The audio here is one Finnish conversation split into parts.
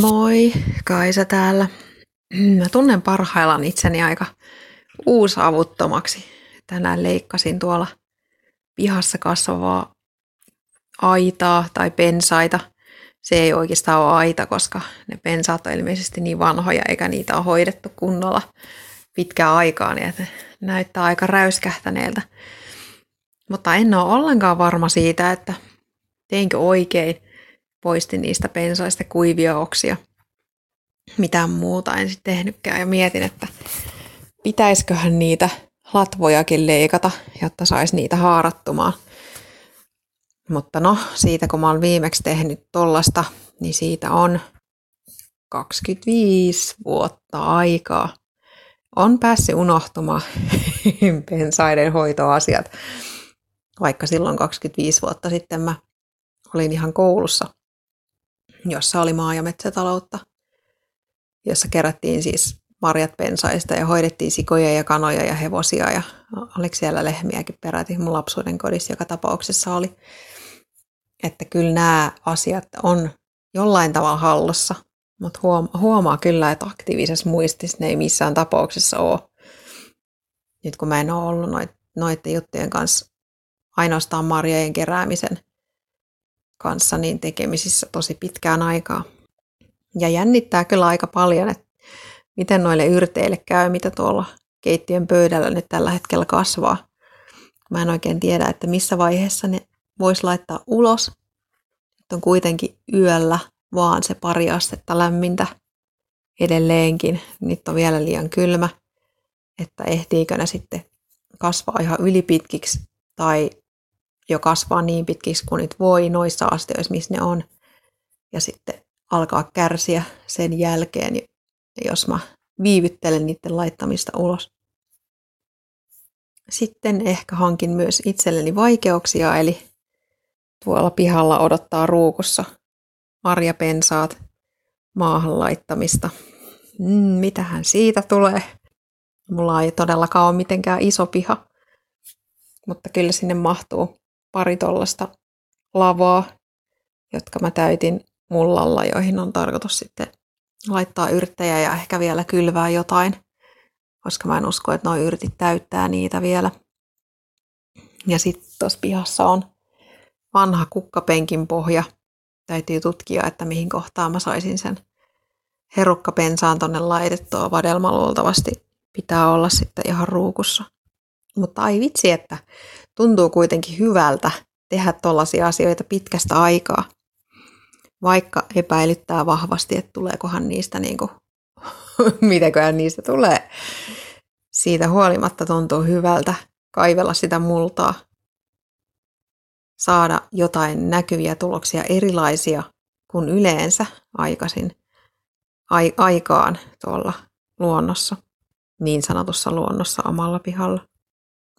Moi, Kaisa täällä. Mä tunnen parhaillaan itseni aika uusavuttomaksi. Tänään leikkasin tuolla pihassa kasvavaa aitaa tai pensaita. Se ei oikeastaan ole aita, koska ne pensaat on ilmeisesti niin vanhoja eikä niitä ole hoidettu kunnolla pitkään aikaa, niin että näyttää aika räyskähtäneeltä. Mutta en ole ollenkaan varma siitä, että teinkö oikein poistin niistä pensaista kuivia oksia. Mitään muuta en sitten tehnytkään ja mietin, että pitäisiköhän niitä latvojakin leikata, jotta saisi niitä haarattumaan. Mutta no, siitä kun mä oon viimeksi tehnyt tollasta, niin siitä on 25 vuotta aikaa. On päässyt unohtumaan pensaiden hoitoasiat, vaikka silloin 25 vuotta sitten mä olin ihan koulussa jossa oli maa- ja metsätaloutta, jossa kerättiin siis marjat pensaista ja hoidettiin sikoja ja kanoja ja hevosia ja oliko siellä lehmiäkin peräti mun lapsuuden kodissa joka tapauksessa oli. Että kyllä nämä asiat on jollain tavalla hallussa, mutta huomaa kyllä, että aktiivisessa muistissa ne ei missään tapauksessa ole. Nyt kun mä en ole ollut noiden juttujen kanssa ainoastaan marjojen keräämisen – kanssa niin tekemisissä tosi pitkään aikaa. Ja jännittää kyllä aika paljon, että miten noille yrteille käy, mitä tuolla keittiön pöydällä nyt tällä hetkellä kasvaa. Mä en oikein tiedä, että missä vaiheessa ne voisi laittaa ulos. Nyt on kuitenkin yöllä vaan se pari astetta lämmintä edelleenkin. Nyt on vielä liian kylmä, että ehtiikö ne sitten kasvaa ihan ylipitkiksi tai jo kasvaa niin pitkiksi kuin nyt voi noissa asteissa, missä ne on. Ja sitten alkaa kärsiä sen jälkeen, jos mä viivyttelen niiden laittamista ulos. Sitten ehkä hankin myös itselleni vaikeuksia, eli tuolla pihalla odottaa ruukussa marjapensaat maahan laittamista. Mm, mitähän siitä tulee? Mulla ei todellakaan ole mitenkään iso piha, mutta kyllä sinne mahtuu pari tollasta lavaa, jotka mä täytin mullalla, joihin on tarkoitus sitten laittaa yrttejä ja ehkä vielä kylvää jotain, koska mä en usko, että nuo yrtit täyttää niitä vielä. Ja sitten tuossa pihassa on vanha kukkapenkin pohja. Täytyy tutkia, että mihin kohtaan mä saisin sen herukkapensaan tonne laitettua. Vadelma luultavasti pitää olla sitten ihan ruukussa. Mutta ai vitsi, että tuntuu kuitenkin hyvältä tehdä tällaisia asioita pitkästä aikaa, vaikka epäilyttää vahvasti, että tuleekohan niistä niin kuin, mitäköhän niistä tulee. Siitä huolimatta tuntuu hyvältä kaivella sitä multaa, saada jotain näkyviä tuloksia erilaisia kuin yleensä aikaisin ai- aikaan tuolla luonnossa, niin sanotussa luonnossa omalla pihalla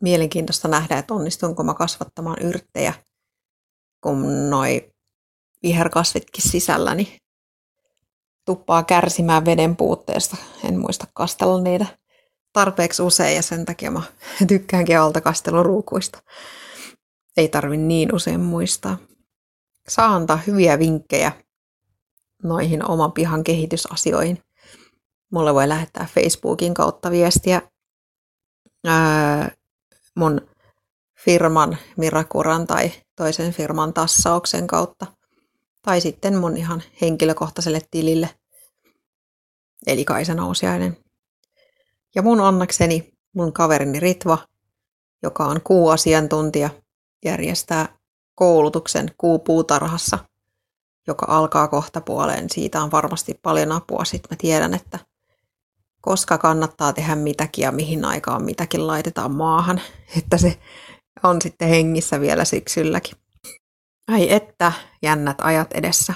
mielenkiintoista nähdä, että onnistunko mä kasvattamaan yrttejä, kun noi viherkasvitkin sisälläni tuppaa kärsimään veden puutteesta. En muista kastella niitä tarpeeksi usein ja sen takia mä tykkäänkin kasteluruukuista. Ei tarvi niin usein muistaa. Saa antaa hyviä vinkkejä noihin oman pihan kehitysasioihin. Mulle voi lähettää Facebookin kautta viestiä mun firman Mirakuran tai toisen firman tassauksen kautta. Tai sitten mun ihan henkilökohtaiselle tilille, eli Kaisa Nousiainen. Ja mun onnekseni mun kaverini Ritva, joka on kuuasiantuntija, järjestää koulutuksen kuupuutarhassa, joka alkaa kohta puoleen. Siitä on varmasti paljon apua. Sitten mä tiedän, että koska kannattaa tehdä mitäkin ja mihin aikaan mitäkin laitetaan maahan, että se on sitten hengissä vielä syksylläkin. Ai että, jännät ajat edessä.